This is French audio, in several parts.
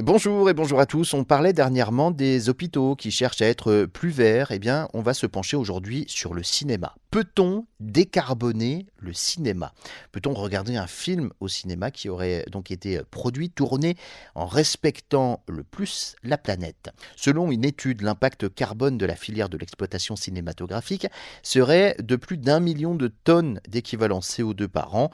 Bonjour et bonjour à tous. On parlait dernièrement des hôpitaux qui cherchent à être plus verts. Eh bien, on va se pencher aujourd'hui sur le cinéma. Peut-on décarboner le cinéma? Peut-on regarder un film au cinéma qui aurait donc été produit, tourné en respectant le plus la planète? Selon une étude, l'impact carbone de la filière de l'exploitation cinématographique serait de plus d'un million de tonnes d'équivalent CO2 par an.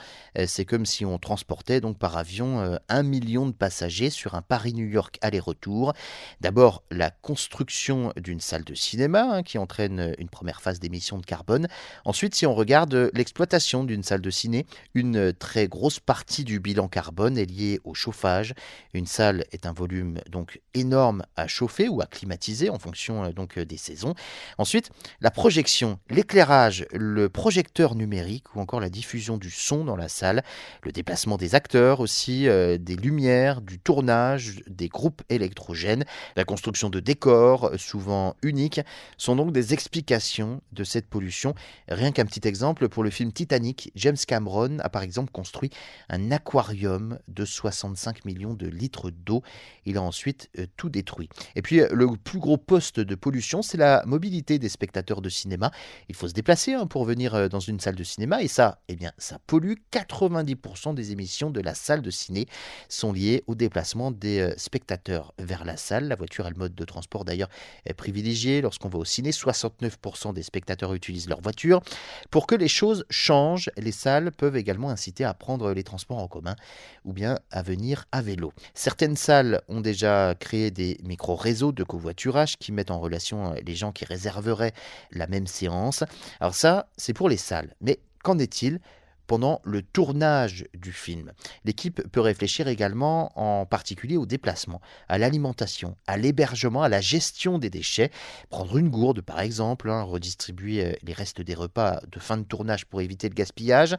C'est comme si on transportait donc par avion euh, un million de passagers sur un Paris-New York aller-retour. D'abord, la construction d'une salle de cinéma hein, qui entraîne une première phase d'émission de carbone. Ensuite, si on regarde l'exploitation d'une salle de ciné, une très grosse partie du bilan carbone est liée au chauffage. Une salle est un volume donc énorme à chauffer ou à climatiser en fonction euh, donc des saisons. Ensuite, la projection, l'éclairage, le projecteur numérique ou encore la diffusion du son dans la salle, le déplacement des acteurs aussi, euh, des lumières, du tournage, des groupes électrogènes, la construction de décors, souvent uniques, sont donc des explications de cette pollution Rien qu'un petit exemple, pour le film Titanic, James Cameron a par exemple construit un aquarium de 65 millions de litres d'eau. Il a ensuite euh, tout détruit. Et puis euh, le plus gros poste de pollution, c'est la mobilité des spectateurs de cinéma. Il faut se déplacer hein, pour venir euh, dans une salle de cinéma et ça, eh bien, ça pollue. 90% des émissions de la salle de ciné sont liées au déplacement des spectateurs vers la salle. La voiture est le mode de transport d'ailleurs privilégié lorsqu'on va au ciné. 69% des spectateurs utilisent leur voiture. Pour que les choses changent, les salles peuvent également inciter à prendre les transports en commun ou bien à venir à vélo. Certaines salles ont déjà créé des micro-réseaux de covoiturage qui mettent en relation les gens qui réserveraient la même séance. Alors ça, c'est pour les salles. Mais qu'en est-il pendant le tournage du film. L'équipe peut réfléchir également en particulier au déplacement, à l'alimentation, à l'hébergement, à la gestion des déchets. Prendre une gourde par exemple, hein, redistribuer euh, les restes des repas de fin de tournage pour éviter le gaspillage.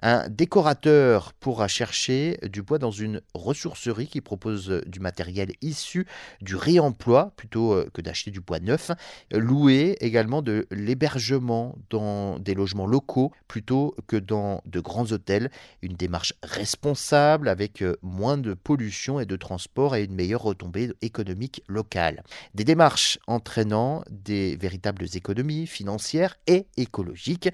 Un décorateur pourra chercher du bois dans une ressourcerie qui propose euh, du matériel issu du réemploi plutôt euh, que d'acheter du bois neuf. Louer également de l'hébergement dans des logements locaux plutôt que dans de grands hôtels, une démarche responsable avec euh, moins de pollution et de transport et une meilleure retombée économique locale. Des démarches entraînant des véritables économies financières et écologiques.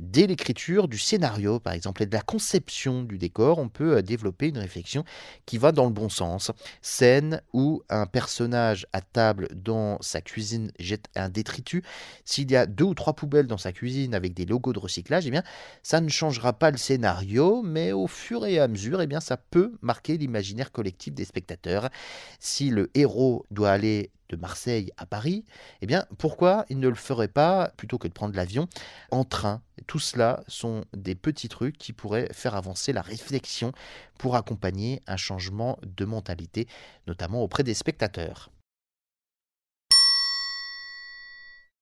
Dès l'écriture du scénario, par exemple, et de la conception du décor, on peut euh, développer une réflexion qui va dans le bon sens. Scène où un personnage à table dans sa cuisine jette un détritus. S'il y a deux ou trois poubelles dans sa cuisine avec des logos de recyclage, eh bien, ça ne changera pas le scénario, mais au fur et à mesure, eh bien, ça peut marquer l'imaginaire collectif des spectateurs. Si le héros doit aller de Marseille à Paris, eh bien, pourquoi il ne le ferait pas, plutôt que de prendre l'avion, en train? Tout cela sont des petits trucs qui pourraient faire avancer la réflexion pour accompagner un changement de mentalité, notamment auprès des spectateurs.